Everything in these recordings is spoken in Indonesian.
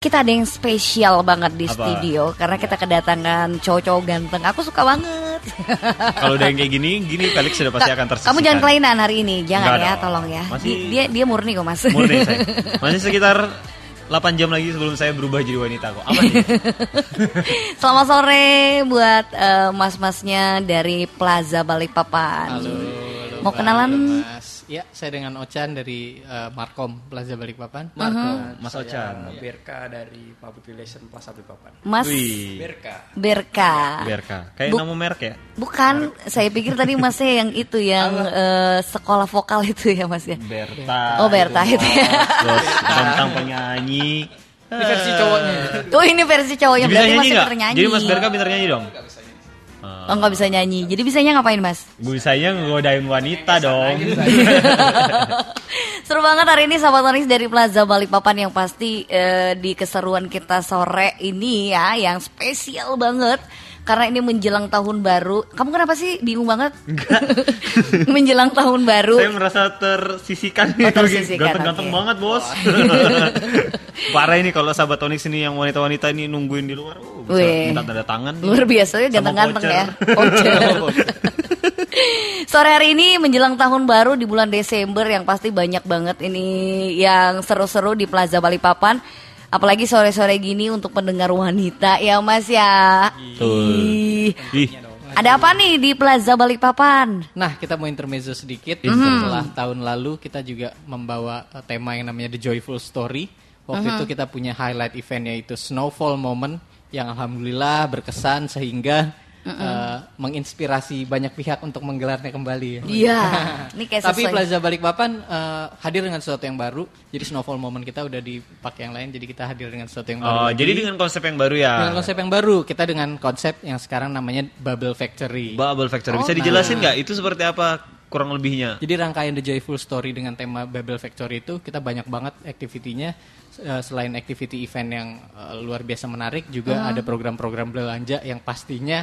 Kita ada yang spesial banget di Apa? studio karena kita kedatangan cowok-cowok ganteng. Aku suka banget. Kalau udah yang kayak gini, gini Felix sudah pasti akan tersisihkan. Kamu jangan kelainan hari ini, jangan Enggak ya, dong. tolong ya. Masih- Di- Dia dia murni kok mas. Murni saya. Masih sekitar 8 jam lagi sebelum saya berubah jadi wanita kok. Apa nih? Selamat sore buat eh, mas-masnya dari Plaza Balikpapan. Halo, Mau kenalan? Mas. Ya, saya dengan Ochan dari eh, Markom Plaza Balikpapan. Uh-huh. Mas Ochan. Berka dari Public Relation Plaza Balikpapan. Mas Wih. Berka. Berka. BRK. Kayak Bu- nama merek ya? Bukan, saya pikir tadi masnya yang itu yang eh, sekolah vokal itu ya mas ya. Berta. Oh Berta itu ya. Bos, tentang penyanyi. Ini versi cowoknya. Oh ini versi cowoknya bisa berarti nyanyi masih nggak? pinter nyanyi. Jadi Mas Berka pinter nyanyi dong? Oh nggak bisa nyanyi. Jadi bisanya ngapain mas? Bisanya ngegodain wanita dong. Seru banget hari ini sahabat Onyx dari Plaza Balikpapan yang pasti eh, di keseruan kita sore ini ya yang spesial banget karena ini menjelang tahun baru. Kamu kenapa sih bingung banget? menjelang tahun baru. Saya merasa tersisihkan Oh, tersisihkan, Ganteng-ganteng oke. banget bos Parah ini kalau sahabat Onyx ini yang wanita-wanita ini nungguin di luar oh, bisa Wih. minta tanda tangan Luar biasa ya ganteng-ganteng ya. Sore hari ini menjelang tahun baru di bulan Desember yang pasti banyak banget ini yang seru-seru di Plaza Balikpapan. Apalagi sore-sore gini untuk pendengar wanita ya Mas ya. Ih. Ih, Ada apa nih di Plaza Balikpapan? Nah, kita mau intermezzo sedikit. Mhm. Setelah tahun lalu kita juga membawa eh, tema yang namanya The Joyful Story. Waktu Mhm. itu kita punya highlight event yaitu Snowfall Moment yang alhamdulillah berkesan sehingga Mhm. eh, menginspirasi banyak pihak untuk menggelarnya kembali. ya. Iya, ini kayak Tapi sesuai. Plaza Balikpapan eh, hadir dengan sesuatu yang baru. Jadi Snowfall Moment kita udah dipakai yang lain, jadi kita hadir dengan sesuatu yang baru. Oh, lagi. jadi dengan konsep yang baru ya dengan konsep yang baru, kita dengan konsep yang sekarang namanya Bubble Factory. Bubble Factory Oh, Bisa dijelasin nggak itu seperti apa kurang lebihnya Jadi rangkaian The Joyful Story dengan tema Bubble Factory itu kita banyak banget aktivitinya. Eh, Selain activity event yang luar biasa menarik, juga ada program-program belanja yang pastinya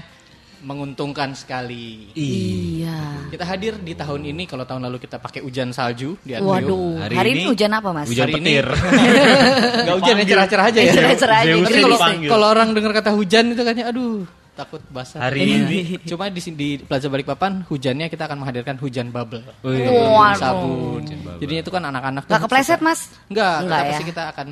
menguntungkan sekali. Iya. Kita hadir di tahun ini, kalau tahun lalu kita pakai hujan salju di Atrium. Waduh, hari, ini, hujan apa Mas? Hujan Hari ini- petir Nggak hujan ya, cerah-cerah aja ya. Cerah-cerah aja. Tapi kalau kalau orang dengar kata hujan itu kayaknya aduh takut basah. Hari ini Cuma di sini di Plaza Balikpapan hujannya kita akan menghadirkan hujan bubble. Waduh. Sabun. Jadinya itu kan anak-anak Nggak tuh kepleset suka- Mas? Enggak, Enggak ya? pasti kita akan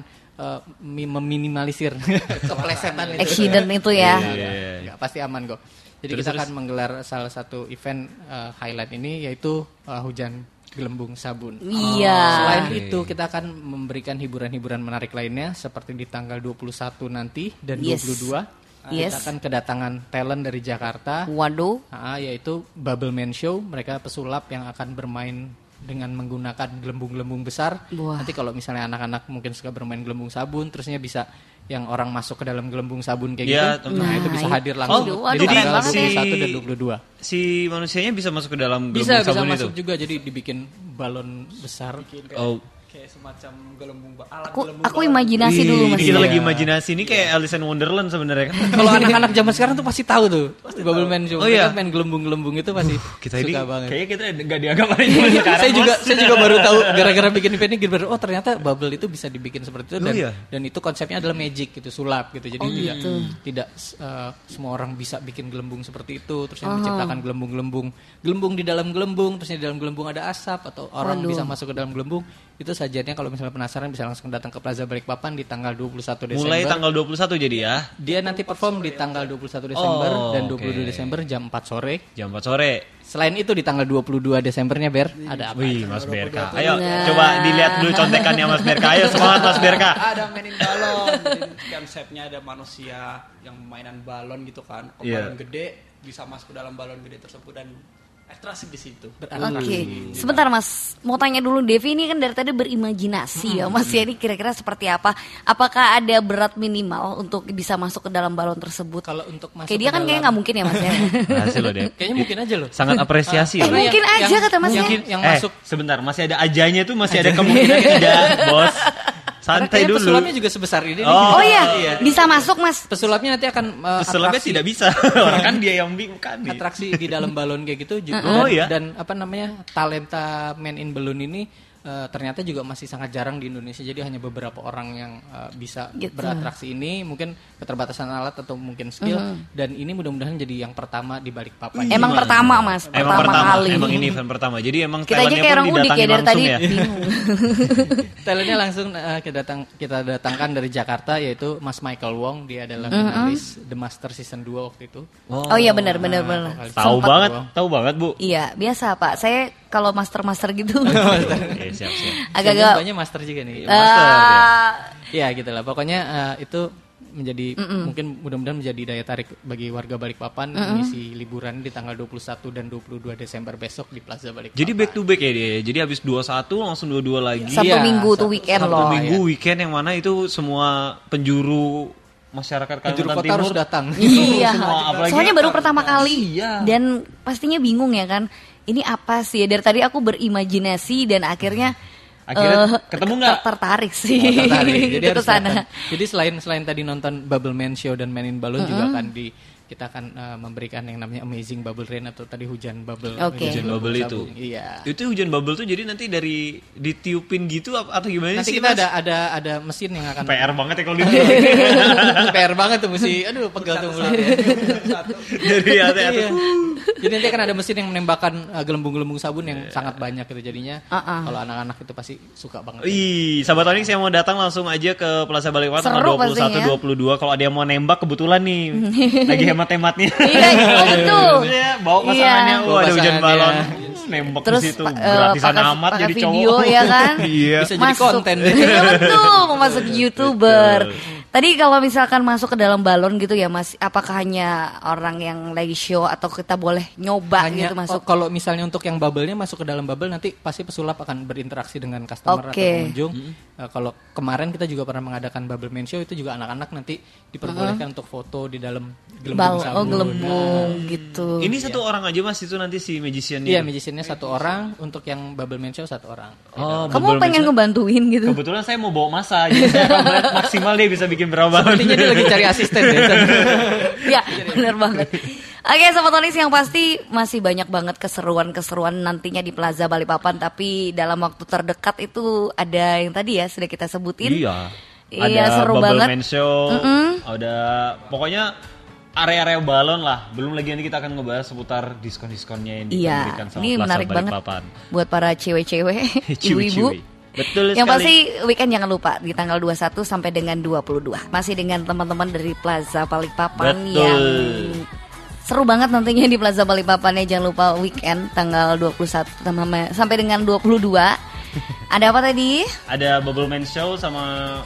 mi- meminimalisir keplesetan itu. Accident itu ya. Iya. Enggak, pasti aman kok. Jadi Terus, kita terus. akan menggelar salah satu event eh, highlight ini yaitu eh, hujan gelembung sabun. Iya. Selain itu kita akan memberikan hiburan-hiburan menarik lainnya seperti di tanggal 21 nanti dan Yes. 22 Yes. kita akan kedatangan talent dari Jakarta Waduh. ah, yaitu Bubble Man Show. Mereka pesulap yang akan bermain dengan menggunakan gelembung-gelembung besar. Wah. Nanti kalau misalnya anak-anak mungkin suka bermain gelembung sabun, terusnya bisa yang orang masuk ke dalam gelembung sabun kayak Iya, gitu. teman. Nah, itu bisa Nah, hadir langsung Oh, Jadi tanggal ya. 21 dan 22. Si manusianya bisa masuk ke dalam Bisa gelembung bisa sabun masuk itu juga jadi dibikin balon besar. Oh Kayak semacam gelembung alat Aku gelembung aku imajinasi Wih, dulu Mas. Kita Iya. lagi imajinasi ini kayak Alice in Wonderland sebenarnya kan. Kalau anak-anak zaman sekarang tuh pasti tahu tuh. Bubble Man Show. Oh, iya. Main gelembung-gelembung itu pasti Kita ini suka banget. kayaknya kita nggak di agama ini sekarang. saya juga Bos. saya juga baru tahu gara-gara bikin event ini baru oh ternyata bubble itu bisa dibikin seperti itu Oh, dan iya? dan itu konsepnya adalah magic gitu sulap gitu jadi Oh, tidak gitu. tidak uh, semua orang bisa bikin gelembung seperti itu terus yang menciptakan gelembung-gelembung gelembung di dalam gelembung terusnya di dalam gelembung ada asap atau orang Waduh. bisa masuk ke dalam gelembung itu sajiannya kalau misalnya penasaran bisa langsung datang ke Plaza Balikpapan di tanggal 21 Desember Mulai tanggal 21 jadi ya. dia nanti perform di tanggal 21 Desember Oh, dan oke. 22 Desember jam 4 sore Jam 4 sore. selain itu di tanggal 22 Desembernya Ber ada apa Wih, Mas Berka. Ayo Nah. coba dilihat dulu contekannya Mas Berka. Ayo semangat Mas Berka. ada mainin balon konsepnya ada manusia yang mainan balon gitu kan Kalau Iya. balon gede bisa masuk ke dalam balon gede tersebut dan atraksi di situ Oke, sebentar Mas, mau tanya dulu Devi ini kan dari tadi berimajinasi ya Mas ya ini kira-kira seperti apa? Apakah ada berat minimal untuk bisa masuk ke dalam balon tersebut? Kalau untuk masuk Kayak dia kan kayaknya dalam- nggak mungkin ya Mas ya. Berhasil loh, Dep. Kayaknya mungkin aja loh. Sangat apresiasi Eh, loh. Mungkin aja kata Mas ya. Mungkin yang eh, masuk sebentar, masih ada ajanya tuh masih ada kemungkinan tidak, Bos. Santai dulu. Pesulapnya juga sebesar ini. nih. Oh, Oh iya, bisa masuk Mas. Pesulapnya nanti akan uh, Pesulapnya atraksi, tidak bisa. Orang kan dia yang bingung kan. atraksi di dalam balon kayak gitu juga. Oh, dan, iya? dan apa namanya talenta man in balloon ini eh, ternyata juga masih sangat jarang di Indonesia. Jadi hanya beberapa orang yang eh, bisa Gitu. beratraksi ini, mungkin keterbatasan alat atau mungkin skill. Dan ini mudah-mudahan jadi yang pertama di balik papan. Emang pertama mas, Emang pertama, pertama, kali. emang ini event pertama. Jadi emang Kita aja kayak orang udik ya dari tadi ya. bingung. Talentnya langsung eh, kita datang kita datangkan dari Jakarta yaitu Mas Michael Wong. Dia adalah finalis The Master Season 2 waktu itu. Oh iya benar benar benar. Tahu banget, tahu banget bu. Iya biasa pak. Saya kalau master master gitu Oke, siap siap. agak-agak banyak master juga nih. Master, eh, Ya gitu lah. Pokoknya eh, itu menjadi mungkin mudah-mudahan menjadi daya tarik bagi warga Balikpapan mengisi liburan di tanggal 21 dan 22 Desember besok di Plaza Balikpapan. Jadi back to back ya dia. Jadi habis 21 langsung 22 lagi. Sabtu Iya, minggu tuh Sabtu- weekend Sabtu loh. minggu weekend yang mana itu semua penjuru masyarakat Kalimantan kota Timur harus datang. Iya. Semua, apalagi- Soalnya baru pertama kali Iya. dan pastinya bingung ya kan. Ini apa sih? Dari tadi aku berimajinasi dan akhirnya Akhirnya eh, ketemu nggak? ter- Tertarik sih. Oh, tertarik. Jadi harus sana. datang. Jadi selain selain tadi nonton Bubble Man Show dan Mainin Balon juga akan di kita akan eh, memberikan yang namanya Amazing Bubble Rain atau tadi hujan bubble. Oke. Hujan bubble itu. sabung. Iya. Itu hujan bubble tuh jadi nanti dari ditiupin gitu atau gimana Nanti sih? kita Mas? ada ada ada mesin yang akan PR banget ya kalau di PR banget tuh mesti aduh pegel tuh mulutnya. dari hati Iya. Jadi nanti akan ada mesin yang menembakkan uh, gelembung-gelembung sabun yang sangat banyak gitu jadinya. Uh-uh. Kalau anak-anak itu pasti suka banget. Ih, sahabat Onyx yang mau datang langsung aja ke Plaza Balikpapan tanggal 21 pastinya. 22 kalau ada yang mau nembak kebetulan nih lagi hemat-hematnya. Iya, oh betul. Iya, bawa Iya. pasangannya, wah Bawa ada hujan balon. Nembak Terus di situ eh, gratisan pakai- amat pakai jadi video cowok. ya kan? iya. Bisa jadi konten. Iya betul, mau masuk youtuber. Tadi kalau misalkan masuk ke dalam balon gitu ya mas, apakah hanya orang yang lagi show atau kita boleh nyoba Hanya gitu masuk? oh, kalau misalnya untuk yang bubble-nya masuk ke dalam bubble nanti pasti pesulap akan berinteraksi dengan customer atau Oke. pengunjung. Uh, kalau kemarin kita juga pernah mengadakan bubble man show itu juga anak-anak nanti diperbolehkan untuk foto di dalam gelembung Bal sabun. oh gelembung gitu. Ini satu orang aja Mas itu nanti si magician Iya, magiciannya satu orang, untuk yang bubble man show satu orang. Oh, Kamu pengen ngebantuin gitu? Kebetulan saya mau bawa masa, jadi saya akan maksimal dia bisa bikin berapa balon. Sepertinya dia lagi cari asisten deh. ya bener banget. Oke Sobat Onyx yang pasti masih banyak banget keseruan-keseruan nantinya di Plaza Balikpapan Tapi dalam waktu terdekat itu ada yang tadi ya sudah kita sebutin Iya. Iya ada seru Bubble banget Man Show, ada pokoknya area-area balon lah. Belum lagi nanti kita akan ngebahas seputar diskon-diskonnya yang Iya diberikan sama ini Plaza menarik banget Balikpapan. buat para cewek-cewek, ibu-ibu. Betul Yang sekali. pasti weekend jangan lupa di tanggal 21 sampai dengan 22 Masih dengan teman-teman dari Plaza Balikpapan Betul. yang seru banget nantinya di Plaza Balikpapan ya Jangan lupa weekend tanggal 21 sama- sampai dengan 22 Ada apa tadi? Ada Bubble Man Show sama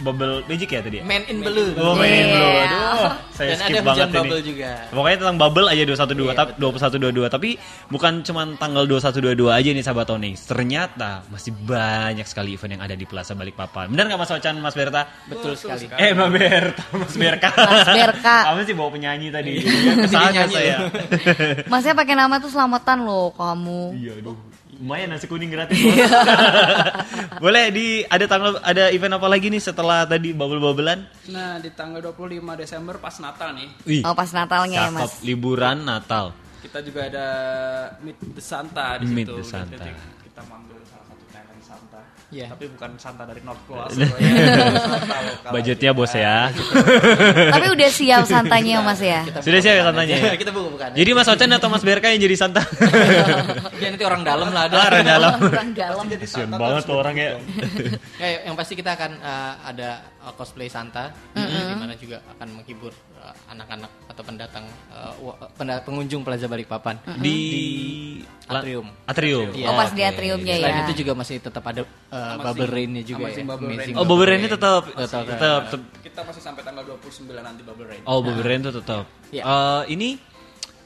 Bubble Magic ya tadi ya? Man in Balloon. Oh, main Iya. dulu. Aduh, saya Dan skip ada banget hujan ini. bubble juga. Pokoknya tentang bubble aja 212 tapi 2122 tapi bukan cuma tanggal 2122 aja nih sahabat Onyx. Ternyata masih banyak sekali event yang ada di Plaza Balikpapan. Benar nggak Mas Ocan, Mas Berta? Betul sekali. Eh, Mas Berta, Mas Berka. Mas Berka. Kamu sih bawa penyanyi tadi. Ke sana nyanyi. saya. Masnya pakai nama tuh selamatan loh kamu Iya, aduh. Lumayan nasi kuning gratis. Boleh di ada tanggal ada event apa lagi nih setelah tadi bubble-bubblean? Nah, di tanggal 25 Desember pas Natal nih, Wih. Oh pas Natalnya ya mas liburan Natal. kita juga ada Meet the Santa di Meet situ. the Santa. Jadi kita talent Iya. Tapi bukan Santa dari North Pole asli, ya. Santa lokal Budgetnya bos ya. Tapi udah siap santanya mas ya Sudah siap ya santanya? ya? kita buka bukan. Jadi Mas Ocan atau Mas Berka yang jadi Santa? ya nanti orang dalam lah ada. Orang dalam. Orang dalam banget orang ya. Ya, yang pasti kita akan uh, ada uh, cosplay Santa, di mana juga akan menghibur uh, anak-anak atau pendatang uh, pengunjung Plaza Balikpapan Di atrium. Atrium. Iya. Oh pas di atriumnya ya Selain itu juga masih tetap ada uh, bubble rain-nya juga. Amazing ya. Bubble Rain. Oh, Bubble Rain ini tetap Tetap. tetap. tetap. Kita masih sampai tanggal 29 nanti Bubble Rain. Oh, Bubble Rain itu tetap. Iya. Eh, ini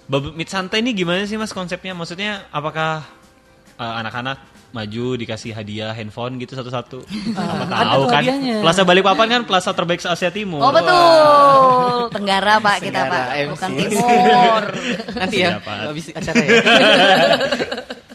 Bubble Mid Santa ini gimana sih Mas konsepnya? Maksudnya apakah eh, anak-anak maju dikasih hadiah handphone gitu satu-satu? Ada tahu kan? hadiahnya. Plaza Balikpapan kan plaza terbaik se Asia Timur. Oh betul Tenggara pak kita pak MC. Bukan Timur Nanti ya, habis acara ya.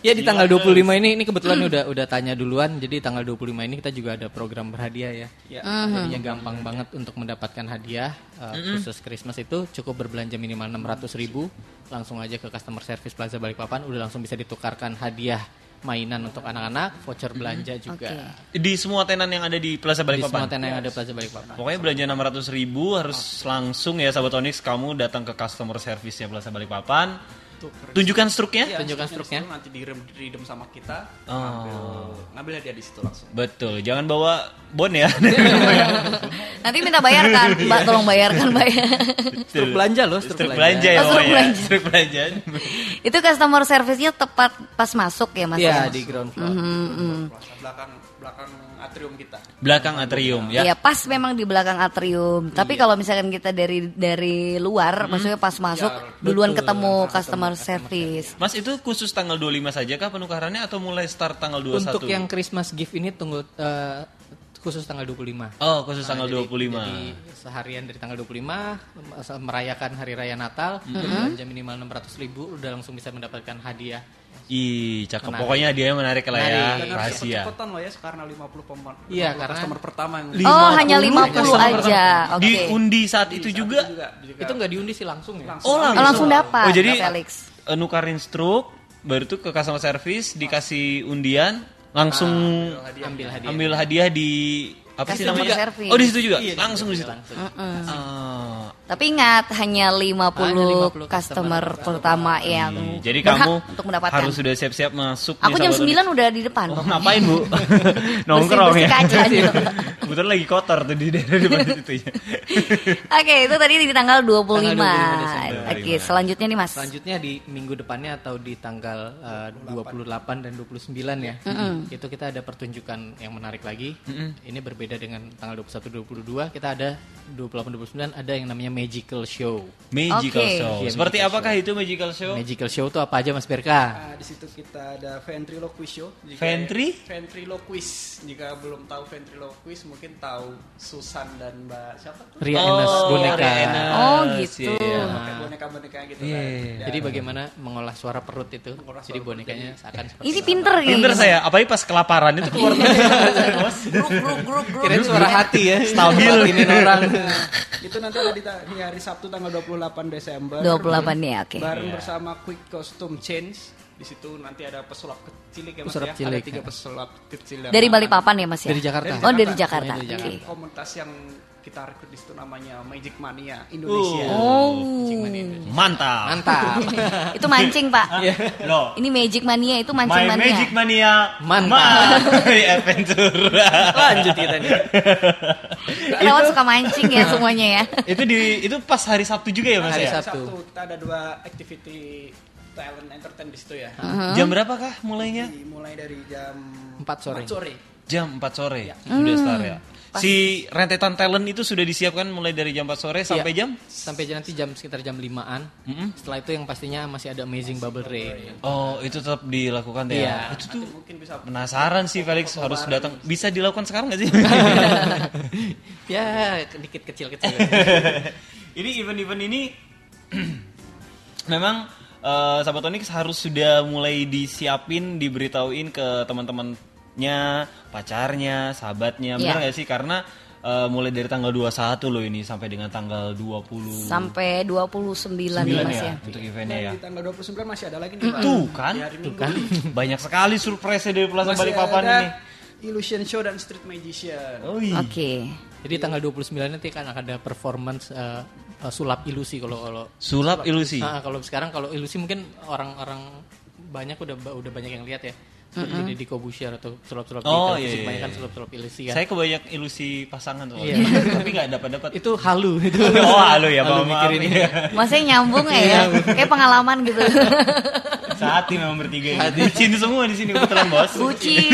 ya di tanggal 25 ini ini kebetulan udah udah tanya duluan. Jadi tanggal 25 ini kita juga ada program berhadiah ya. Ya. Jadinya gampang banget untuk mendapatkan hadiah uh, khusus Christmas itu cukup berbelanja minimal 600 ribu langsung aja ke customer service Plaza Balikpapan udah langsung bisa ditukarkan hadiah mainan untuk anak-anak, voucher belanja juga. Oke. Di semua tenan yang ada di Plaza Di semua Balikpapan. tenan yang ada Plaza Balikpapan. Pokoknya belanja 600 ribu harus langsung ya sahabat Onyx kamu datang ke customer service ya Plaza Balikpapan. Tunjukkan struknya. Iya, Tunjukkan struknya Nanti di rem, redem sama kita. Oh. Ngambil, ngambil hadiah di situ langsung. Betul, jangan bawa bon ya. Nanti minta bayar kan, Mbak tolong bayarkan Mbak ya. Struk belanja loh, struk, Struk belanja ya Oh, struk pokoknya. belanja. Struk belanja. Itu customer service-nya tepat pas masuk ya Mas? Iya, ya? di ground floor. Plaza belakang belakang atrium kita. Belakang atrium ya. Iya pas memang di belakang atrium. Tapi kalau misalkan kita dari dari luar, maksudnya pas masuk duluan ketemu customer service. Mas itu khusus tanggal 25 saja kah penukarannya atau mulai start tanggal 21? Untuk yang Christmas gift ini tunggu eh, khusus tanggal 25. Oh, khusus tanggal Nah, 25. jadi- Jadi seharian dari tanggal 25 mem- merayakan hari raya Natal, belanja minimal 600 ribu udah langsung bisa mendapatkan hadiah. Ih, cakep. Menarik. Pokoknya dia menarik lah ya, Menarik. Rahasia. cepet-cepetan loh ya karena 50 pemon. Iya, 50 karena- customer pertama yang Oh, hanya 50 customer aja. Oke. Diundi saat itu juga. juga. Juga. Itu nggak diundi sih langsung ya. Langsung. Oh, Oh, langsung dapat. Oh, jadi Felix. eh, nukarin struk, baru tuh ke customer service dikasih undian, langsung Ambil hadiah. ambil hadiah di apa sih namanya? service. Oh, di situ juga. Iya, langsung di situ, langsung. Ah. Tapi ingat hanya 50, 50 customer customer pertama yang Iya, Jadi berhak kamu untuk mendapatkan. harus sudah siap-siap masuk. Aku nih, jam sahabat 9 udah di depan. Oh, ngapain bu? Nongkrong ya. gitu. Lagi kotor tuh di daerah depan situ ya. Oke, itu tadi di tanggal 25. Tanggal 25 Desember. Oke, selanjutnya nih Mas. Selanjutnya di minggu depannya atau di tanggal eh, 28 dan 29 ya. Itu kita ada pertunjukan yang menarik lagi. Ini berbeda dengan tanggal 21 22 kita ada 28 29 ada yang namanya magical show. Magical Oke. show. Iya, Seperti magical apakah itu magical show? Magical show itu apa aja Mas Berka? Nah, di situ kita ada ventriloquist show. Jika Ventri? Ventriloquist. Jika belum tahu ventriloquist mungkin tahu Susan dan Mbak siapa tuh? Ria Enes boneka. Ria Enes, Oh, gitu. iya. Pakai boneka-boneka gitu Iya. kan. Jadi bagaimana mengolah suara perut itu? Mengolah Jadi suara perut, bonekanya akan seperti Ini pinter nih. Pinter saya, apalagi pas kelaparan itu keluar grup, grup, grup. Kirain suara hati ya. Stabil. ini orang. itu nanti ada di, hari Sabtu tanggal 28 Desember. 28 nih, oke. Bareng bersama Quick Costume Change. Di situ nanti ada pesulap kecil ya Mas Pesulap ya. cilik, ada tiga ya. pesulap kecil yang Dari Balikpapan ya Mas ya? Dari Jakarta. Oh, dari Jakarta. Dari. Jakarta. komunitas yang kita rekrut di situ namanya Magic Mania Indonesia. Oh. Mantap. Mantap. itu mancing, Pak. Loh. Ini Magic Mania, itu mancing My mania. Magic Mania Mantap. Adventure Lanjut kita nih. Lewat suka mancing ya semuanya ya. itu di itu pas hari Sabtu juga ya mas Hari ya? Sabtu. Sabtu kita ada dua activity talent entertain di situ ya. Jam berapa kah mulainya? Mulai dari jam 4 sore. 4 sore. Jam 4 sore sudah start ya. Si rentetan talent itu sudah disiapkan mulai dari jam 4 sore sampai Iya. jam Sampai nanti jam sekitar jam 5-an. Setelah itu yang pastinya masih ada Amazing Bubble Rain. Oh, itu tetap dilakukan ya. Iya. Itu tuh Mungkin bisa penasaran sih Felix harus datang. Bisa dilakukan sekarang nggak sih? ya, dikit kecil-kecil. ini event-event ini memang eh, sahabat Onyx harus sudah mulai disiapin, diberitauin ke teman-temannya, pacarnya, sahabatnya, benar Iya. nggak sih? Karena eh, mulai dari tanggal 21 loh ini sampai dengan tanggal 20 Sampai 29 nih Mas ya. untuk eventnya ya. di tanggal 29 masih ada lagi nih Pak. Tuh kan, Minggu kan. banyak sekali surprise dari Plaza Balikpapan ini. Illusion Show dan Street Magician. Oh, iya. Oke. Jadi tanggal 29 nanti kan akan ada performance eh, eh, sulap ilusi kalau kalau Sulap ilusi. Ah, kalau sekarang kalau ilusi mungkin orang-orang banyak udah udah banyak yang lihat ya. Jadi di Kobusier atau sulap-sulap Oh, di iya, televisi iya, kebanyakan iya. sulap-sulap ilusi kan. Saya kebanyak ilusi pasangan soalnya. Iya. Tapi nggak dapat dapat. itu halu itu. Oh, halo ya, Halu mikirin ini. Masnya nyambung ya, ya? Kayak pengalaman gitu. Sehati memang bertiga ini. Bucin semua di sini kebetulan bos. Bucin.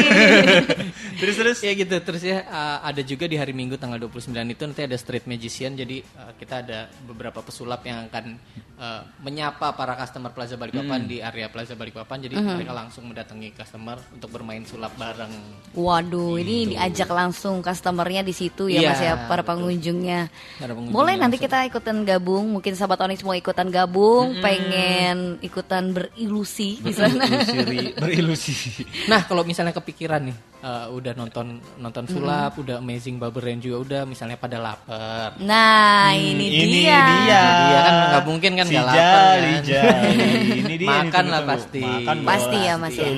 Terus terus. Ya gitu terus ya uh, ada juga di hari Minggu tanggal 29 itu nanti ada Street Magician jadi uh, kita ada beberapa pesulap yang akan uh, menyapa para customer Plaza Balikpapan di area Plaza Balikpapan jadi mereka langsung mendatangi customer untuk bermain sulap bareng. Waduh, ini diajak langsung customernya di situ ya Iya, Mas ya, para pengunjungnya. Para pengunjungnya Boleh nanti kita ikutan gabung, mungkin sahabat Onyx mau ikutan gabung, pengen ikutan berilusi di sana. Berisiri- berilusi. Nah kalau misalnya kepikiran nih eh, udah nonton nonton sulap, udah Amazing Bubble Rain juga udah, misalnya pada lapar. Nah, ini, ini dia. dia. Dia kan nggak mungkin kan Si nggak lapar Jali, kan. Jali. Ini dia Makan lah pasti. Makan Pasti ya, Mas, ya.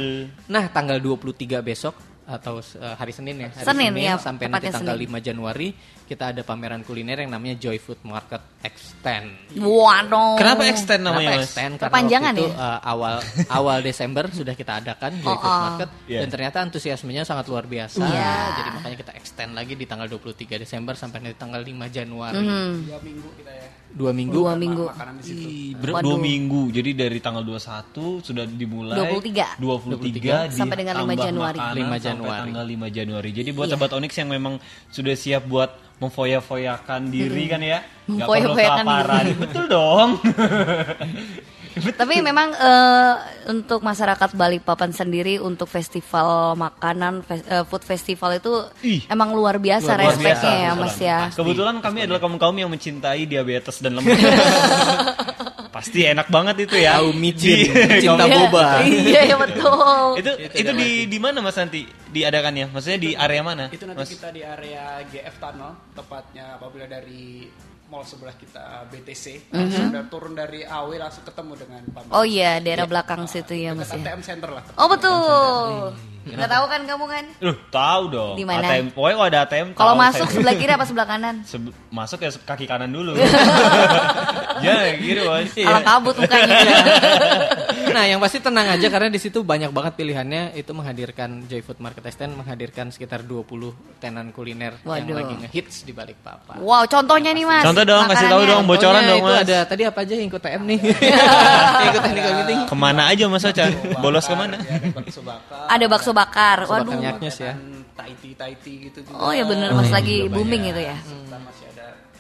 Nah, tanggal 23 besok atau eh, hari Senin ya. Hari Senin, ya, sampai nanti tanggal Senin. 5 Januari kita ada pameran kuliner yang namanya Joy Food Market Extend. Waduh. Kenapa extend namanya Kenapa extend? Karena Perpanjangan waktu itu ya? eh, awal awal Desember sudah kita adakan Joy Oh, Food oh. Market Iya. dan ternyata antusiasmenya sangat luar biasa. Iya. Jadi makanya kita extend lagi di tanggal 23 Desember sampai nanti tanggal 5 Januari. Hmm. Dua minggu kita ya. Dua minggu. Dua minggu. Makanan di situ. Ih, Waduh. dua minggu jadi dari tanggal 21 sudah dimulai 23. 23, Sampai dengan 5 ditambah Januari. makanan 5 sampai Januari. tanggal 5 Januari jadi buat Iya. sahabat Onyx yang memang sudah siap buat memfoya-foyakan diri kan ya nggak perlu Memfoya-foyakan kelaparan betul dong Tapi memang eh, untuk masyarakat Balikpapan sendiri untuk festival makanan fe- eh, food festival itu Ih. emang luar biasa Luar respeknya ya. Mas ya. kebetulan kami adalah kaum kaum yang mencintai diabetes dan lemak pasti enak banget itu ya Tahu micin, cinta Iya, boba. Iya, iya, betul. itu itu di di mana mas nanti diadakannya maksudnya di area mana Itu nanti mas kita di area GF Tunnel, tepatnya apabila dari mall sebelah kita BTC, langsung udah turun dari AW langsung ketemu dengan pameran. Oh iya, daerah belakang situ ya Mas ya. ATM Center lah. Oh betul. Nggak tahu kan kamu kan? Loh, tahu dong. Di mana? ATM, pokoknya kalau ada ATM Kalau masuk sebelah kiri apa sebelah kanan? Sebe- masuk ya kaki kanan dulu. ya, gitu bos. Alang kabut mukanya. Nah, yang pasti tenang aja karena di situ banyak banget pilihannya. Itu menghadirkan Joy Food Market Extend menghadirkan sekitar 20 tenan kuliner yang Waduh. lagi ngehits di Balikpapan. wow, contohnya nih Mas. Contoh dong, kasih tahu dong, bocoran dong itu mas. ada tadi apa aja yang ikut TM nih? ikut technical meeting. Ke mana aja mas Ocan? Bolos ke mana? Ya, ada bakso bakar. Ada bakso bakar. Bakso bakar Waduh. nyaknyus ya. Taiti taiti gitu juga. Oh ya bener Mas lagi booming itu ya.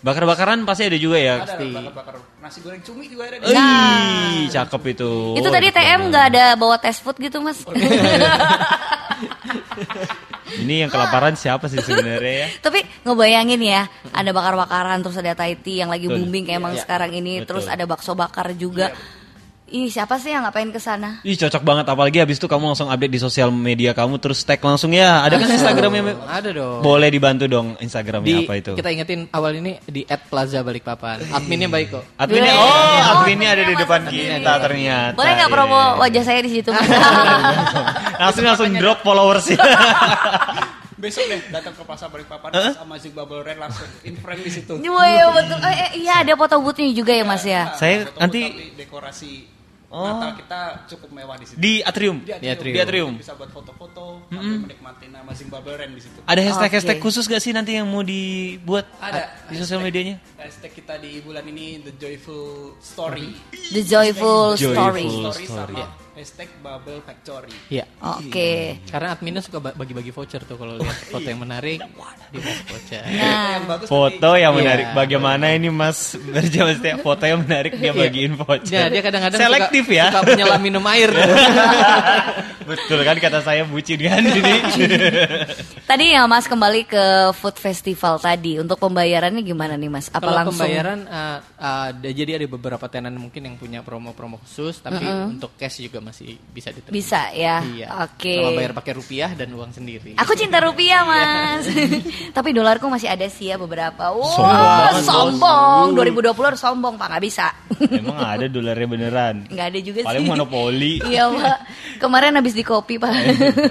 Bakar-bakaran pasti ada juga ya. ada Pasti. bakar bakar nasi goreng cumi juga ada di Ih, cakep itu. Itu tadi TM nggak ada bawa test food gitu Mas? Ini yang kelaparan siapa sih sebenarnya ya? Tapi ngebayangin ya, ada bakar-bakaran terus ada Taiti yang lagi Betul. booming kayak emang Iya. sekarang ini, Betul. terus ada bakso bakar juga. Ih, siapa sih yang ngapain ke sana? Ih cocok banget apalagi habis itu kamu langsung update di sosial media kamu terus tag langsung ya. Ada kan Instagramnya? Ada dong. Boleh dibantu dong Instagramnya Di, apa itu? kita ingetin awal ini di @plaza Balikpapan. Adminnya baik kok. Adminnya, oh Oh, adminnya ada di depan kita ternyata. Boleh nggak Iya. promo wajah saya di situ? Langsung langsung drop followersnya. Besok deh datang ke Plaza Balikpapan sama Zik Bubble Rain langsung in frame di situ. Iya iya, betul. Eh, eh, iya ada foto boothnya juga ya Mas ya. Saya Foto-foto nanti- tapi dekorasi Oh. Natal kita cukup mewah di situ. di atrium. Di Di atrium. Di atrium. Bisa buat foto-foto sambil menikmati nama Zik Bubble Rain di situ. Ada hashtag hashtag Oke. khusus gak sih nanti yang mau dibuat Ada di sosial medianya? Hashtag kita di bulan ini The Joyful Story. The Joyful Joyful. Story. Story Story. sama hashtag Bubble Factory. Iya. Oke. Karena adminnya suka ba- bagi-bagi voucher tuh kalau lihat foto yang menarik di voucher. Nah, yang bagus Foto yang Iya. menarik. Bagaimana ini Mas Berja maksudnya foto yang menarik dia bagiin voucher. Ya, dia kadang-kadang selektif suka, ya. suka penyelam minum air. Betul kan kata saya bucin kan ini. tadi ya Mas kembali ke food festival tadi. Untuk pembayarannya gimana nih Mas? Apa Kalau langsung? pembayaran uh, uh, ada- jadi ada beberapa tenan mungkin yang punya promo-promo khusus, tapi untuk cash juga masih bisa diterima. Bisa ya. Iya. Oke. Kalau bayar pakai rupiah dan uang sendiri. Aku cinta rupiah mas Tapi dolarku masih ada sih ya beberapa Wah Sombong banget, sombong 2020 harus sombong pak nggak bisa Emang ada dolarnya beneran. nggak ada juga Paling sih monopoli. Iya pak Kemarin habis di kopi pak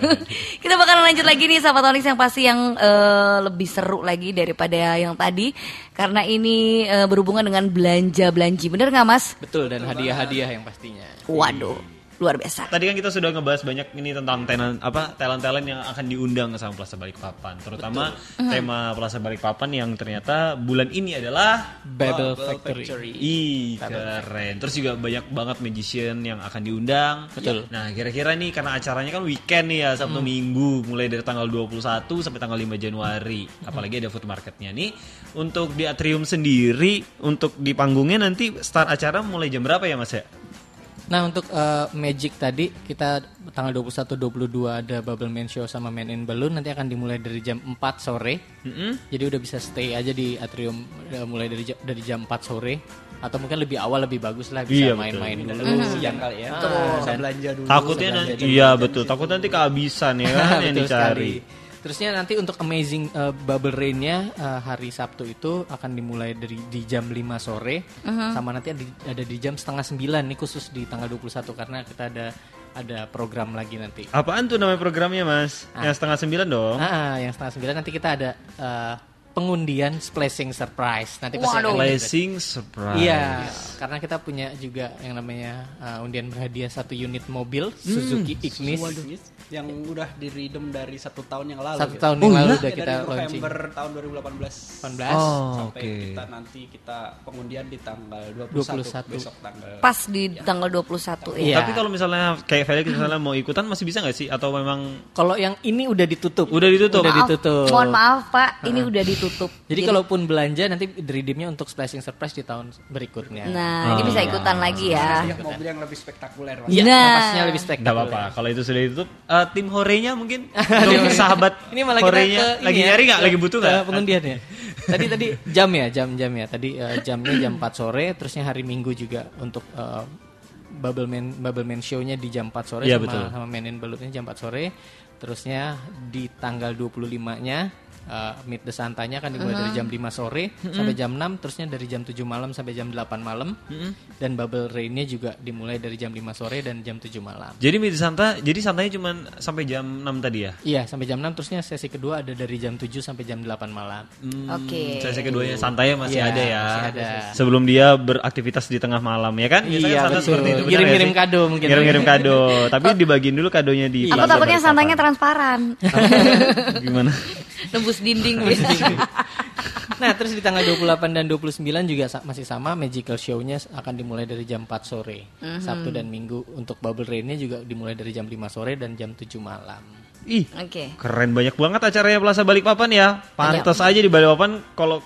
Kita bakalan lanjut lagi nih Sahabat Onyx yang pasti yang eh, lebih seru lagi daripada yang tadi Karena ini eh, berhubungan dengan belanja-belanji Bener nggak mas? Betul dan hadiah-hadiah yang pastinya. Waduh luar biasa Tadi kan kita sudah ngebahas banyak ini tentang tenan apa talent-talent yang akan diundang sama Plaza Balikpapan. Terutama tema Plaza Balikpapan yang ternyata bulan ini adalah Babel Bubble Factory. Ih, keren. Terus juga banyak banget magician yang akan diundang. Betul. Nah, kira-kira nih karena acaranya kan weekend nih ya, Sabtu Minggu, mulai dari tanggal 21 sampai tanggal 5 Januari. Apalagi ada food marketnya nih. Untuk di atrium sendiri, untuk di panggungnya nanti start acara mulai jam berapa ya, Mas ya? Nah untuk uh, Magic tadi kita tanggal 21 22 ada Bubble Man Show sama Man in Balloon nanti akan dimulai dari jam 4 sore. Mm-mm. Jadi udah bisa stay aja di atrium uh, mulai dari dari jam 4 sore. atau mungkin lebih awal lebih bagus lah Iya, bisa betul. main-main dulu. Siang kali ya. Ah, dan- belanja dulu. Takutnya nanti iya betul, takut nanti kehabisan ya kan yang dicari. sekali. Terusnya nanti untuk amazing uh, bubble rain-nya uh, hari Sabtu itu akan dimulai dari di jam 5 sore sama nanti ada, di- ada di jam setengah 9 nih khusus di tanggal 21 karena kita ada ada program lagi nanti. Apaan tuh namanya programnya Mas? Yang setengah sembilan dong. Ah, yang setengah 9 nanti kita ada uh, pengundian splashing surprise. Nanti pasti Waduh. Blessing surprise. Iya, karena kita punya juga yang namanya uh, undian berhadiah satu unit mobil Suzuki Ignis. yang udah diridem dari satu tahun yang lalu. Satu gitu. tahun yang lalu Ya, udah kita dari launching. November tahun 2018 18. Oh, sampai oke. kita nanti kita pengundian di tanggal 21, 21. besok tanggal Pas di tanggal 21 ya. Iya. Tapi kalau misalnya kayak Felix misalnya mau ikutan masih bisa nggak sih? Atau memang Kalau yang ini udah ditutup. udah ditutup? Udah Maaf, ditutup. Mohon maaf Pak, ini udah ditutup. Jadi kalaupun belanja nanti redeemnya untuk splashing surprise di tahun berikutnya. Nah, ini bisa ikutan lagi ya. yang mobil yang lebih spektakuler Mas. Iya, Nah. napasnya lebih Nggak spektakuler. apa-apa. Kalau itu sudah ditutup, eh, tim horenya mungkin untuk sahabat Ini malah kita horenya ke lagi ini ya, nyari nggak? Lagi butuh nggak? pengundian ya. tadi tadi jam ya, jam-jam ya. Tadi eh, jamnya jam 4 sore, terusnya hari Minggu juga untuk eh, Bubble Man Bubble Man show-nya di jam 4 sore Iya, sama betul. sama Man in Balloon-nya jam 4 sore. Terusnya di tanggal 25-nya eh, Meet the Santanya akan dimulai dari jam 5 sore sampai jam 6, terusnya dari jam 7 malam sampai jam 8 malam. Dan Bubble Rain-nya juga dimulai dari jam 5 sore dan jam 7 malam. Jadi mid Santa, jadi santanya cuma sampai jam 6 tadi ya? Iya, sampai jam 6 terusnya sesi kedua ada dari jam 7 sampai jam 8 malam. Oke. Sesi keduanya santai masih Iya, ada ya. masih ada. Sebelum dia beraktivitas di tengah malam ya kan? Biasanya Iya, Santa seperti itu. Ngirim-ngirim sih? kado mungkin. Ngirim-ngirim kado. Tapi dibagiin dulu kadonya di Aku Plaza takutnya santanya transparan. Gimana? Nembus dinding. Nah, terus di tanggal 28 dan 29 juga sa- masih sama magical show-nya akan dimulai dari jam 4 sore. Mhm. Sabtu dan Minggu untuk Bubble Rain-nya juga dimulai dari jam 5 sore dan jam 7 malam. Ih, Oke. keren banyak banget acaranya Plaza Balikpapan ya. Pantas aja di Balikpapan kalau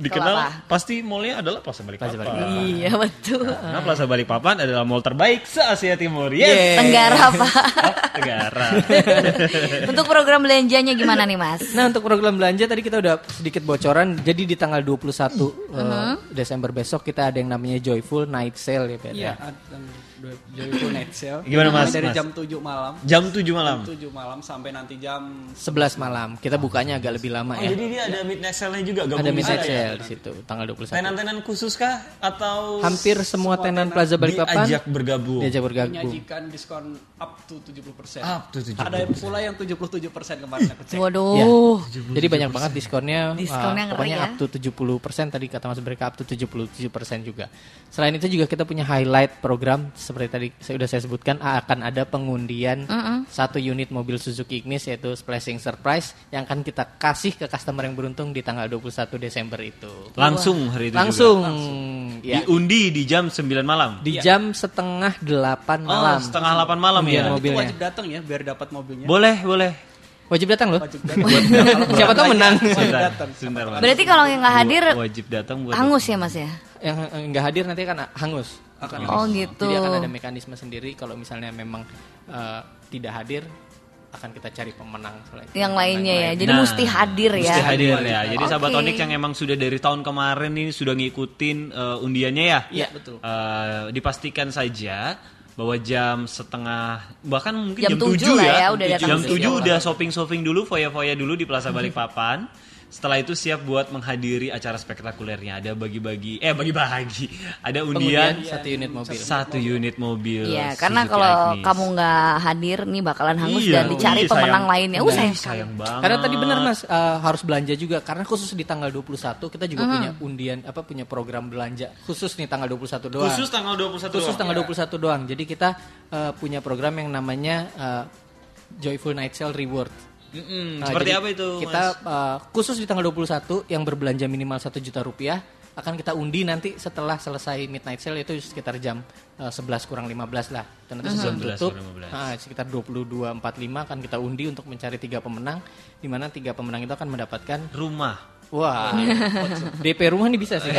dikenal apa? pasti mallnya adalah Plaza Balikpapan. Plaza Balikpapan. Iya betul. Karena Plaza Balikpapan adalah mall terbaik se Asia Timur. Yes. Yeay. Tenggara Pak. Oh, Tenggara. Untuk program belanjanya gimana nih Mas? Nah, untuk program belanja tadi kita udah sedikit bocoran. Jadi di tanggal 21 Mhm. eh, Desember besok kita ada yang namanya Joyful Night Sale ya, Fer, Iya, ya. Joyful Night Sale. Gimana, Mas? Dari Mas? jam 7 malam. Jam 7 malam. 7 malam sampai nanti jam 11 malam. Kita bukanya agak lebih lama Oh, ya. jadi dia ada midnight sale-nya juga gabung Ada midnight sana ya? sale di situ tanggal 21. Tenan-tenan khusus kah atau Hampir semua tenan Plaza Balikpapan diajak bergabung? diajak bergabung. menyajikan diskon up to 70%. Up to 70%. Ada pula yang 77% kemarin aku cek. Waduh. Jadi banyak banget diskonnya. Diskonnya uh, pokoknya ngeri ya. up to 70% tadi kata Mas mereka up to 77% juga. Selain itu juga kita punya highlight program seperti tadi saya udah saya sebutkan akan ada pengundian satu unit mobil Suzuki Ignis yaitu Splashing Surprise yang akan kita kasih ke customer yang beruntung di tanggal 21 Desember itu. Langsung hari itu Langsung, juga. ya. Diundi di jam 9 malam. Di jam setengah delapan Oh, malam. setengah 8 malam Ya. Itu mobilnya. wajib datang ya biar dapat mobilnya. Boleh, boleh. Wajib datang loh. Wajib datang. Siapa tahu menang. Sebentar, sebentar. Berarti kalau yang nggak hadir wajib datang buat hangus ya Mas ya? yang nggak hadir nanti akan hangus. Oh gitu. Jadi akan ada mekanisme sendiri kalau misalnya memang eh, tidak hadir akan kita cari pemenang selain- Yang lainnya ya. Jadi Nah, mesti hadir ya. Mesti hadir ya. Jadi sahabat Onyx yang emang sudah dari tahun kemarin ini sudah ngikutin eh, undiannya ya. Iya, betul. Eh, dipastikan saja bahwa jam setengah bahkan mungkin Jam jam, tujuh 7 lah ya, ya, udah jam. 7 udah shopping-shopping dulu, foya-foya dulu di Plaza Balikpapan. Setelah itu siap buat menghadiri acara spektakulernya. Ada bagi-bagi, eh bagi-bagi. Ada undian satu unit mobil. satu unit mobil. Iya, karena kalau Ignis. kamu nggak hadir nih bakalan hangus Iya, dan dicari iya, pemenang sayang. lainnya. Uh, sayang. sayang banget. Karena tadi benar Mas eh, harus belanja juga karena khusus di tanggal 21 kita juga Hmm. punya undian apa punya program belanja khusus nih tanggal 21 doang. Khusus tanggal 21 Khusus doang. tanggal 21 doang. Jadi kita eh, punya program yang namanya eh, Joyful Night Sale Reward. Mm-mm, Nah, Seperti apa itu? Kita Mas? uh, khusus di tanggal 21 yang berbelanja minimal 1 juta rupiah akan kita undi nanti setelah selesai midnight sale itu sekitar jam uh, 11 kurang 15 lah. Dan nanti sebelum 11 tutup kurang 15. nah, sekitar 22.45 akan kita undi untuk mencari tiga pemenang di mana tiga pemenang itu akan mendapatkan rumah. Wah, DP rumah nih bisa sih.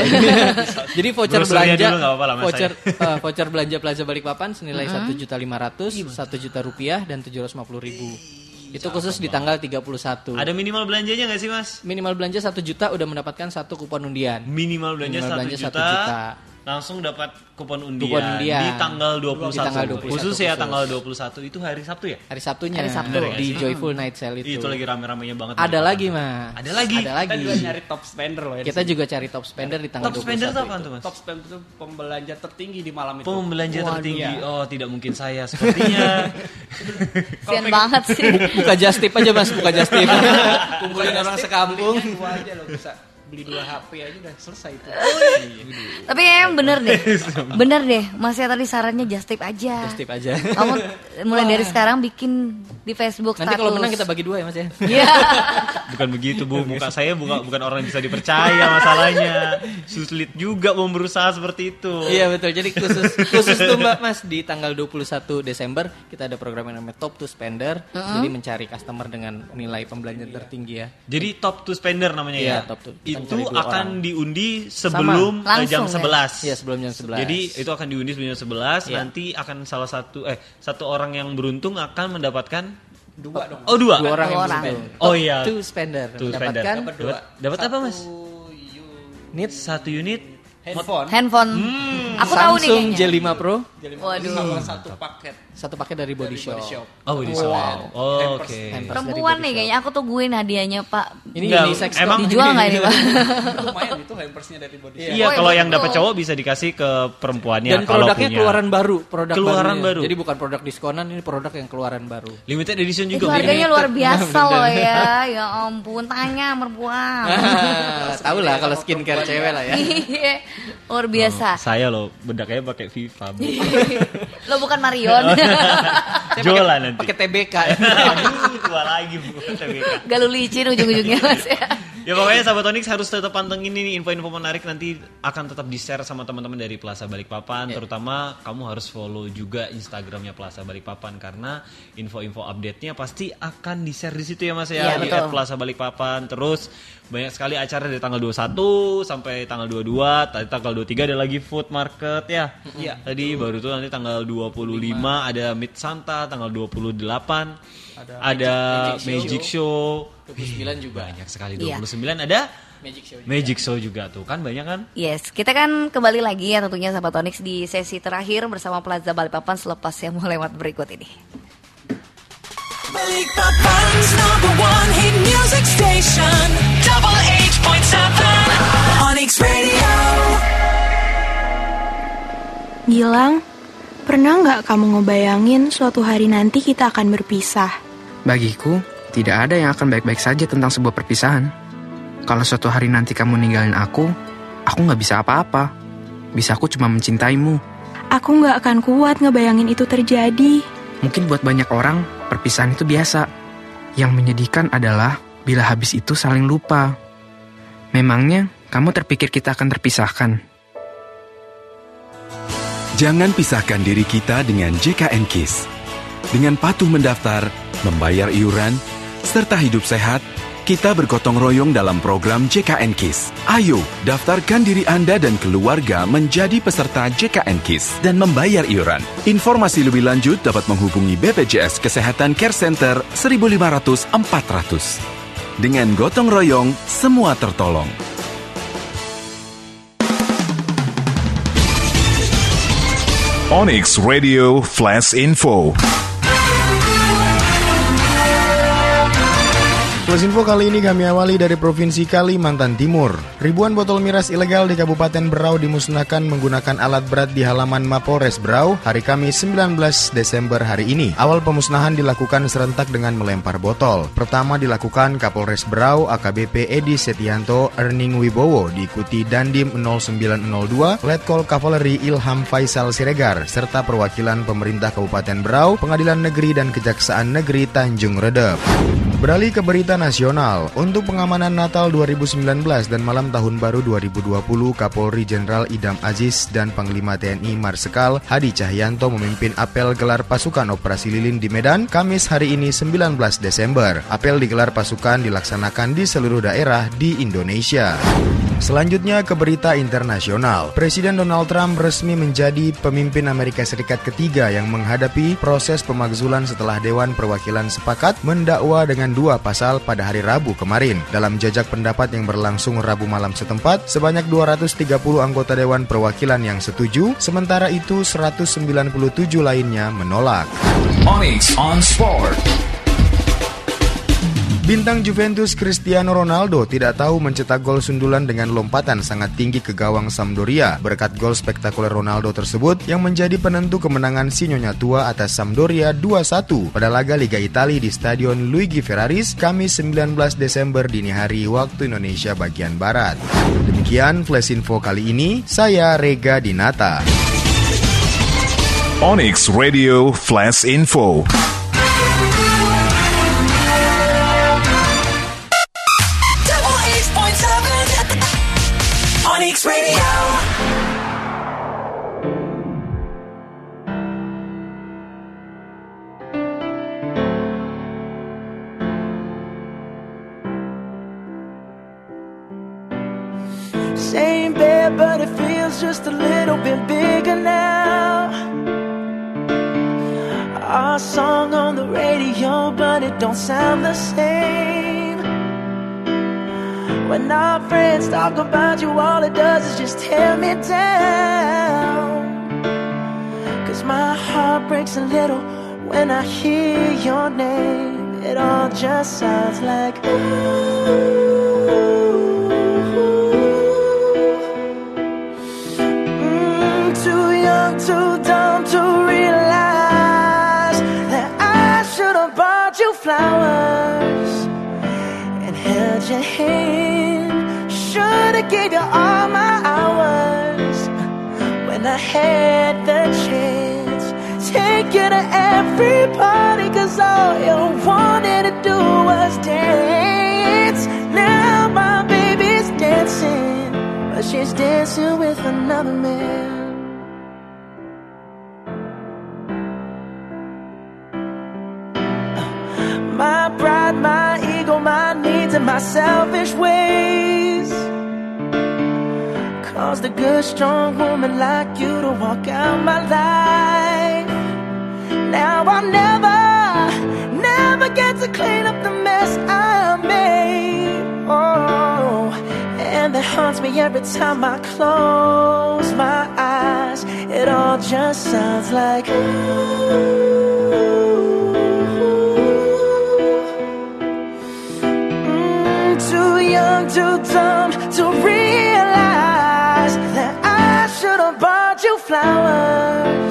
Jadi voucher belanja, dulu nggak apa-apa lah, voucher uh, voucher belanja Plaza Balikpapan senilai satu juta lima ratus, satu juta rupiah dan tujuh ratus lima puluh ribu. Itu khusus di tanggal 31. Ada minimal belanjanya nggak sih mas? Minimal belanja 1 juta udah mendapatkan satu kupon undian. Minimal belanja Minimal 1 belanja juta, 1 juta. Langsung dapat kupon undian, Kupon undian. di tanggal 21. Di tanggal 21 khusus ya tanggal 21 itu hari Sabtu ya? Hari Sabtunya Hari Sabtu. di Joyful Night Sale itu. Itu lagi rame-ramenya banget. Ada lagi, Mas. Ada lagi? Ada Kita lagi. juga nyari top spender loh ya. Kita juga cari top spender di tanggal Top spender 21 itu apaan itu. tuh mas? top spender itu pembelanja tertinggi di malam itu. Pembelanja Waduh. tertinggi. Iya. Oh tidak mungkin saya sepertinya. Sian banget sih. Buka just tip aja Mas, buka just tip. Kumpulin orang sekampung. Dua aja loh bisa beli dua HP aja udah selesai itu. Tapi emang bener deh. Bener deh. Mas ya tadi sarannya just tip aja. Just tip aja. Kamu mulai dari sekarang bikin di Facebook Nanti kalau menang kita bagi dua ya Mas ya. Iya. bukan begitu bu. Muka saya bukan bukan orang yang bisa dipercaya masalahnya. Sulit juga mau berusaha seperti itu. Iya betul. Jadi khusus khusus tuh Mbak Mas di tanggal 21 Desember kita ada program yang namanya Top to Spender. Jadi mencari customer dengan nilai pembelanjaan tertinggi ya. Jadi top to spender namanya Iya, ya. top to- Itu dua akan orang. diundi sebelum Sama. eh, jam Langsung ya? 11. Iya, sebelum jam 11. Jadi itu akan diundi sebelum jam 11. Iya. Nanti akan salah satu eh satu orang yang beruntung akan mendapatkan Dua dong. Oh dua. Dua orang Dua orang. Oh, iya. to Spender To spender. mendapatkan Dapat dua. Dapat- apa, Mas? Satu Unit satu unit. handphone. Handphone. Aku tahu nih Samsung kayaknya. J5 Pro Jadi Waduh. sama satu paket satu paket dari Body dari Shop. body shop. Oh, di Wow. Oh, oke. Hampers. Perempuan nih Body kayaknya aku tungguin hadiahnya Pak. Ini unisex emang-. Dijual nggak ini Pak? Lumayan itu hampersnya dari body shop. Iya, Oh, kalau yang dapat cowok bisa dikasih ke perempuannya Dan kalau produknya punya. keluaran baru, produk Keluaran barunya. baru. Jadi bukan produk diskonan, ini produk yang keluaran baru. Limited edition Itu juga. Bu. harganya luar biasa loh ya. Ya ampun, tanya perempuan. Tahu lah kalau skincare cewek lah ya. Iya, luar biasa. Saya loh bedaknya pakai FIFA. Lo bukan Marion. Pakai- nanti. Pakai TBK. Tua lagi bu. TBK. Galu licin ujung-ujungnya Mas ya. Ya pokoknya sahabat Onyx harus tetap pantengin ini info-info menarik nanti akan tetap di-share sama teman-teman dari Plaza Balikpapan. Terutama kamu harus follow juga Instagramnya Plaza Balikpapan karena info-info update-nya pasti akan di-share di situ ya Mas ya Iya, di betul. Plaza Balikpapan. Terus banyak sekali acara dari tanggal 21 sampai tanggal 22. Tadi tanggal 23 ada lagi food market ya. Iya. Tadi baru tuh nanti tanggal 25 ada Mid Santa, tanggal 28 ada, Magic Magic, Show. 29 juga. Banyak sekali Iya. 29 ada Magic Show. juga. Magic Show juga tuh kan banyak kan? Yes, kita kan kembali lagi ya tentunya sahabat Onyx di sesi terakhir bersama Plaza Balikpapan selepas yang mau lewat berikut ini. Balikpapan's number one hit music station. Double H point seven. Onyx Radio. Gilang, pernah nggak kamu ngebayangin suatu hari nanti kita akan berpisah? Bagiku, tidak ada yang akan baik-baik saja tentang sebuah perpisahan. Kalau suatu hari nanti kamu ninggalin aku, aku nggak bisa apa-apa. Bisa aku cuma mencintaimu. Aku nggak akan kuat ngebayangin itu terjadi. Mungkin buat banyak orang, perpisahan itu biasa. Yang menyedihkan adalah bila habis itu saling lupa. Memangnya, kamu terpikir kita akan terpisahkan? Jangan pisahkan diri kita dengan JKN KIS. Dengan patuh mendaftar, membayar iuran, serta hidup sehat, kita bergotong royong dalam program JKN KIS. Ayo, daftarkan diri Anda dan keluarga menjadi peserta JKN KIS dan membayar iuran. Informasi lebih lanjut dapat menghubungi BPJS Kesehatan Care Center 1500 400. Dengan gotong royong, semua tertolong. Onyx Radio Flash Info. Plus info kali ini kami awali dari Provinsi Kalimantan Timur. Ribuan botol miras ilegal di Kabupaten Berau dimusnahkan menggunakan alat berat di halaman Mapolres Berau hari Kamis 19 Desember hari ini. Awal pemusnahan dilakukan serentak dengan melempar botol. Pertama dilakukan Kapolres Berau AKBP Edi Setianto Erning Wibowo diikuti Dandim 0902 Letkol Kavaleri Ilham Faisal Siregar serta perwakilan pemerintah Kabupaten Berau, Pengadilan Negeri dan Kejaksaan Negeri Tanjung Redep. Beralih ke berita nasional, untuk pengamanan Natal 2019 dan malam Tahun Baru 2020, Kapolri Jenderal Idam Aziz dan Panglima TNI Marsikal Hadi Cahyanto memimpin apel gelar pasukan operasi lilin di Medan Kamis hari ini 19 Desember. Apel digelar pasukan dilaksanakan di seluruh daerah di Indonesia. Selanjutnya ke berita internasional. Presiden Donald Trump resmi menjadi pemimpin Amerika Serikat ketiga yang menghadapi proses pemakzulan setelah Dewan Perwakilan sepakat mendakwa dengan dua pasal pada hari Rabu kemarin. Dalam jajak pendapat yang berlangsung Rabu malam setempat, sebanyak 230 anggota Dewan Perwakilan yang setuju, sementara itu 197 lainnya menolak. Onyx on Sport. Bintang Juventus Cristiano Ronaldo tidak tahu mencetak gol sundulan dengan lompatan sangat tinggi ke gawang Sampdoria. Berkat gol spektakuler Ronaldo tersebut yang menjadi penentu kemenangan si Nyonya Tua atas Sampdoria 2-1 pada laga Liga Italia di Stadion Luigi Ferraris Kamis 19 Desember dini hari waktu Indonesia bagian Barat. Demikian Flash Info kali ini, saya Rega Dinata. Onyx Radio Flash Info. I hear your name. It all just sounds like Mm, too young, too dumb to realize that I should have bought you flowers and held your hand. Should have gave you all my hours when I had the chance. Take you to every party, cause all you wanted to do was dance. Now my baby's dancing, but she's dancing with another man. My pride, my ego, my needs, and my selfish ways caused a good, strong woman like you to walk out my life. Now I'll never, never get to clean up the mess I made. Oh, and that haunts me every time I close my eyes. It all just sounds like too young, too dumb to realize that I should have bought you flowers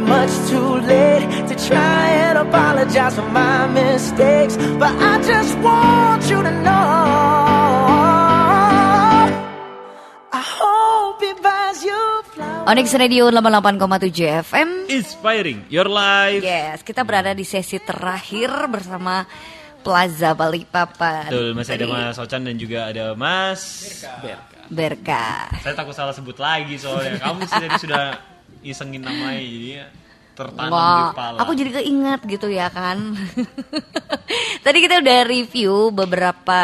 much too late to try and apologize for my mistakes, but I just want you to know. I hope he buys you flowers. Onyx Radio 88,7 FM. Inspiring your life. Yes, kita berada di sesi terakhir bersama Plaza Balikpapan. Betul, masih ada Mas Ocan dan juga ada Mas Berkah. Saya takut salah sebut lagi soalnya. Kamu sih tadi sudah isengin namanya jadi tertanam di Wah, kepala. aku jadi keinget gitu ya kan. Tadi kita udah review beberapa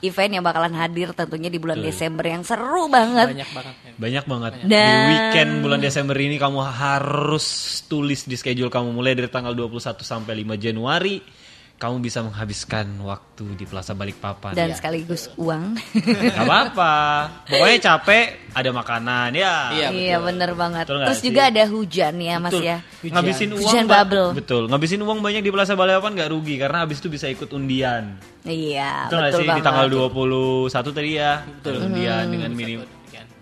event yang bakalan hadir tentunya di bulan Betul. Desember yang seru banget. Banyak banget. Banyak banget. Di Dan- weekend bulan Desember ini kamu harus tulis di schedule kamu mulai dari tanggal 21 sampai 5 Januari. Kamu bisa menghabiskan waktu di Plaza Balikpapan. Dan Ya. sekaligus uang. Gak apa-apa. Pokoknya capek, ada makanan ya. Iya, Iya bener banget. Betul Terus sih? juga ada hujan ya mas Betul. ya. Ngabisin uang Hujan bubble. Betul. Ngabisin uang banyak di Plaza Balikpapan nggak rugi karena habis itu bisa ikut undian. Iya Betul betul sih banget. di tanggal 21 tadi ya? Betul. Undian Hmm. dengan minim.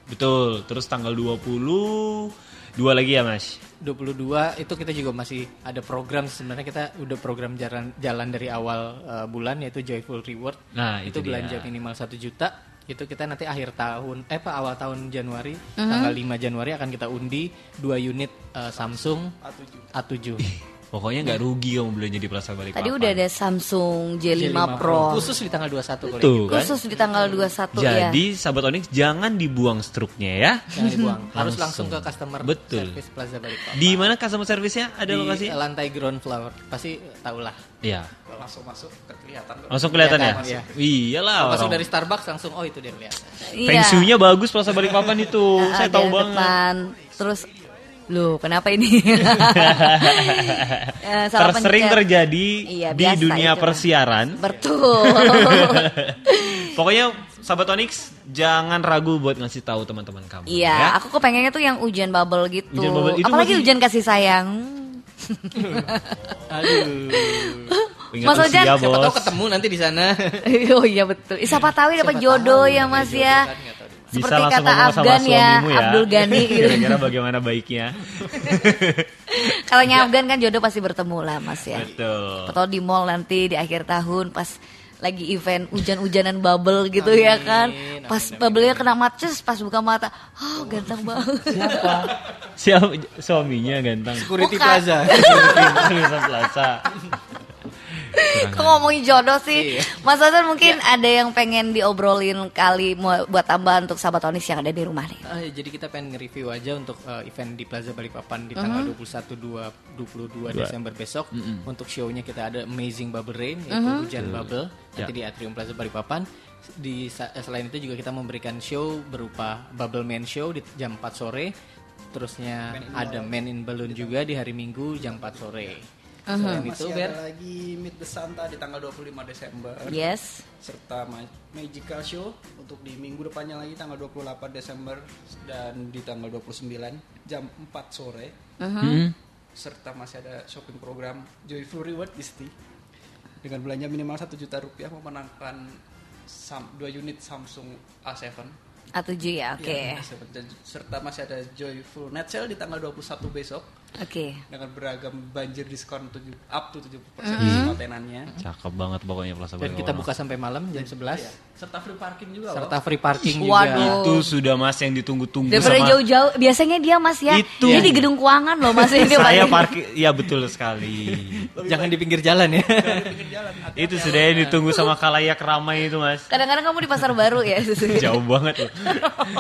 Betul. Terus tanggal 20 Dua lagi ya mas. 22 itu kita juga masih ada program sebenarnya kita udah program jalan jalan dari awal uh, bulan yaitu Joyful Reward. Nah, itu, itu dia. belanja minimal satu juta. Itu kita nanti akhir tahun eh apa awal tahun Januari Mhm. tanggal 5 Januari akan kita undi dua unit uh, Samsung A7. Pokoknya nggak rugi kamu belanja di Plaza Balikpapan. Tadi udah ada Samsung J5, Pro. Khusus di tanggal 21 kalau Tuh, kan? Khusus di tanggal 21 ya. Jadi sahabat Onyx jangan dibuang struknya ya. Jangan dibuang. Harus langsung ke customer Betul. service Plaza Balikpapan. Di mana customer service-nya ada di lokasi? lantai ground floor. Pasti tahulah. Iya. langsung masuk kelihatan. Langsung kelihatan ya? Iya. Iyalah. Masuk orang. dari Starbucks langsung oh itu dia kelihatan. Iya. Feng shui-nya bagus Plaza Balikpapan itu. Ah, Saya tahu banget. depan. Terus Loh, kenapa ini? Eh, salah Tersering pencet. terjadi Iya, di biasa dunia itu persiaran. Betul. Pokoknya sahabat Onyx jangan ragu buat ngasih tahu teman-teman kamu. Iya, ya. aku kepengennya tuh yang hujan bubble gitu. Hujan bubble itu Apalagi masih- hujan kasih sayang. Aduh. Ingat Mas usia, Ojan, Siapa tahu ketemu nanti di sana. oh iya betul. Siapa tahu dapat Siapa jodoh tahu, ya dapat Mas jodoh ya. kan, nggak tahu. Bisa Seperti langsung kata ngomong sama Afgan ya, ya. Abdul Ghani gitu. Kira-kira bagaimana baiknya. Kalau Afgan kan jodoh pasti bertemu lah Mas ya. Betul. Atau di mall nanti di akhir tahun pas lagi event hujan-hujanan bubble gitu ya kan. Pas bubble-nya kena matches pas buka mata, oh ganteng banget. Siapa suaminya ganteng? Security Bukan. Plaza. Tulisan Plaza. Kok ngomongin jodoh sih? Iya. Mas Hasan mungkin ada yang pengen diobrolin kali mau buat tambahan untuk sahabat Onis yang ada di rumah nih. Ah, jadi kita pengen nge-review aja untuk uh, event di Plaza Balikpapan di tanggal 21 2 22 Desember besok. Untuk show-nya kita ada Amazing Bubble Rain yaitu hujan bubble nanti di Atrium Plaza Balikpapan. Di eh, selain itu juga kita memberikan show berupa Bubble Man Show di jam 4 sore. Terusnya ada Man in Balloon juga di hari Minggu jam 4 sore. Selain itu, Masih Ber, ada lagi Meet the Santa di tanggal 25 Desember. Yes. serta Ma- Magical Show untuk di minggu depannya lagi tanggal 28 Desember dan di tanggal 29 jam 4 sore Hmm. serta masih ada shopping program Joyful Reward di situ dengan belanja minimal 1 juta rupiah memenangkan sam, 2 unit Samsung A7 A7 ya, oke. Ya, A7. Dan serta masih ada Joyful Net Sale di tanggal 21 besok Oke. dengan beragam banjir diskon 7, up to 70% Mm-hmm. semua tenannya Cakep banget pokoknya Plaza dan kita buka sampai malam jam 11 serta free parking juga loh. serta free parking juga. Waduh. Itu sudah mas yang ditunggu-tunggu Daripada jauh-jauh, biasanya dia Mas ya. Itu. Dia di gedung keuangan loh Mas ini saya parkir. Iya betul sekali. Jangan di pinggir jalan ya. itu sudah yang ditunggu sama kalayak ramai itu mas. Kadang-kadang kamu di pasar baru ya. Jauh banget loh.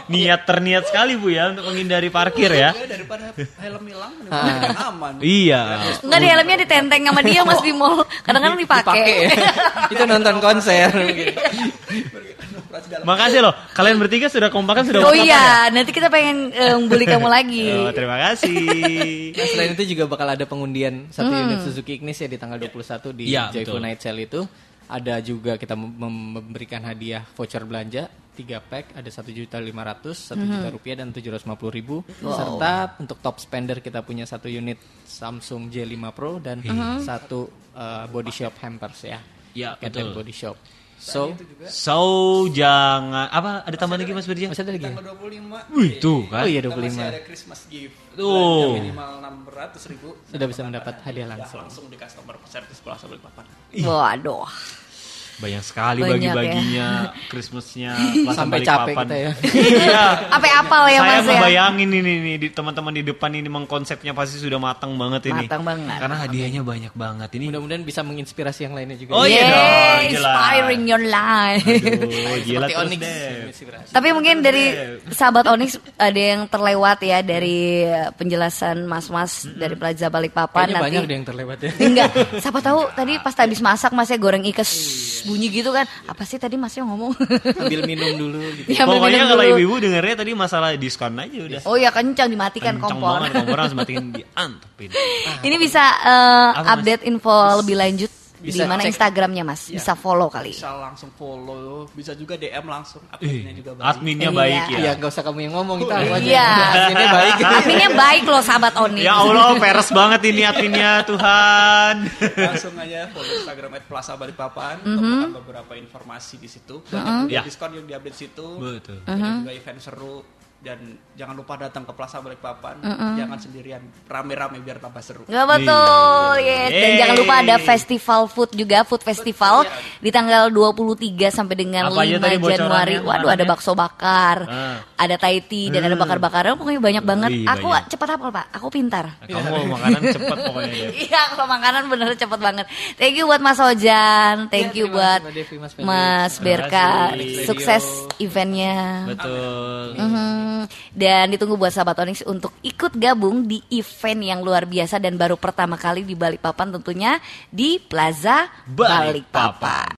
Niat terniat sekali bu ya untuk menghindari parkir ya. Ya, daripada helm hilang aman Iya. Enggak di helmnya ditenteng sama dia Mas di mall. Kadang-kadang dipakai. Dipakai ya. Itu nonton konser. Makasih loh. Kalian bertiga sudah kompak kan sudah Oh iya, nanti kita pengen bully kamu lagi. Oh, terima kasih. Nah, selain itu juga bakal ada pengundian satu unit Suzuki Ignis ya di tanggal 21 di Iya, Joyful betul. Night Sale itu. Ada juga kita mem- mem- memberikan hadiah voucher belanja 3 pack ada 1 juta 500, 1 juta rupiah dan 750 ribu. Serta untuk top spender kita punya satu unit Samsung J5 Pro dan satu uh, body shop hampers ya. And betul. Body Shop. So, So jangan apa ada tambahan lagi Mas Birja? masih ada lagi ya? tanggal 25 Wih, tuh kan. Oh iya kita masih 25. ada Christmas gift Tuh. Minimal 600 ribu Sudah bisa mendapat hadiah langsung. langsung di customer service Plaza Balikpapan Waduh. Banyak sekali Banyak ya. bagi-baginya Christmasnya Plaza Sampai capek Balikpapan. kita ya. Iya. Apa apal ya Saya Mas ya? ngebayangin ini nih di teman-teman di depan ini mengkonsepnya pasti sudah matang banget ini. Matang banget. Karena hadiahnya banyak banget ini. Mudah-mudahan bisa menginspirasi yang lainnya juga. Oh iya Yeay, dong, jelas. inspiring your life. Aduh, gila Seperti terus Onyx. deh. Tapi mungkin dari sahabat Onyx ada yang terlewat ya dari penjelasan mas-mas dari Plaza Balikpapan Kayaknya nanti. banyak deh yang terlewat ya. Enggak, siapa tahu tadi pas habis masak masnya goreng ikas bunyi gitu kan. Apa sih tadi masnya ngomong? Ambil minum dulu gitu. Ya, ambil Pokoknya kalau ibu-ibu dengernya tadi masalah diskon aja udah. Oh ya kencang dimatikan Kenceng kompor. banget kompor harus matiin diantepin. Ini bisa Mas? update info lebih lanjut di Bisa mana cek. Instagramnya Mas? Iya. Bisa follow kali. bisa langsung follow bisa juga DM langsung adminnya juga baik adminnya Iya. baik ya. Iya, nggak usah kamu yang ngomong kita aku aja. Iya. Ini baik. Adminnya baik loh sahabat Onyx. Ya Allah, peres banget ini adminnya Tuhan. langsung aja follow Instagram at Plaza Balikpapan untuk beberapa informasi di situ banyak juga Ya. diskon yang diupdate di situ Betul. banyak juga event seru dan jangan lupa datang ke Plaza Balikpapan Mm-mm. jangan sendirian rame-rame biar tambah seru Nggak betul, yes. Dan Yeay. jangan lupa ada festival food juga, food festival di tanggal 23 sampai dengan Apa aja 5 tadi bocorannya, Januari. Waduh, ada bakso bakar, Ah. ada Thai tea dan ada Hmm. bakar-bakaran. Pokoknya banyak banget. Wih, Aku banyak. cepat hafal, Pak. Aku pintar. Kamu makanan cepet pokoknya. Iya, kalau makanan bener cepet banget. Thank you buat Mas Ojan, thank you terima buat Mas. Mas Berka. Sukses eventnya. Betul. Mhm. Dan ditunggu buat sahabat Onyx untuk ikut gabung di event yang luar biasa dan baru pertama kali di Balikpapan tentunya di Plaza Balikpapan. Balikpapan.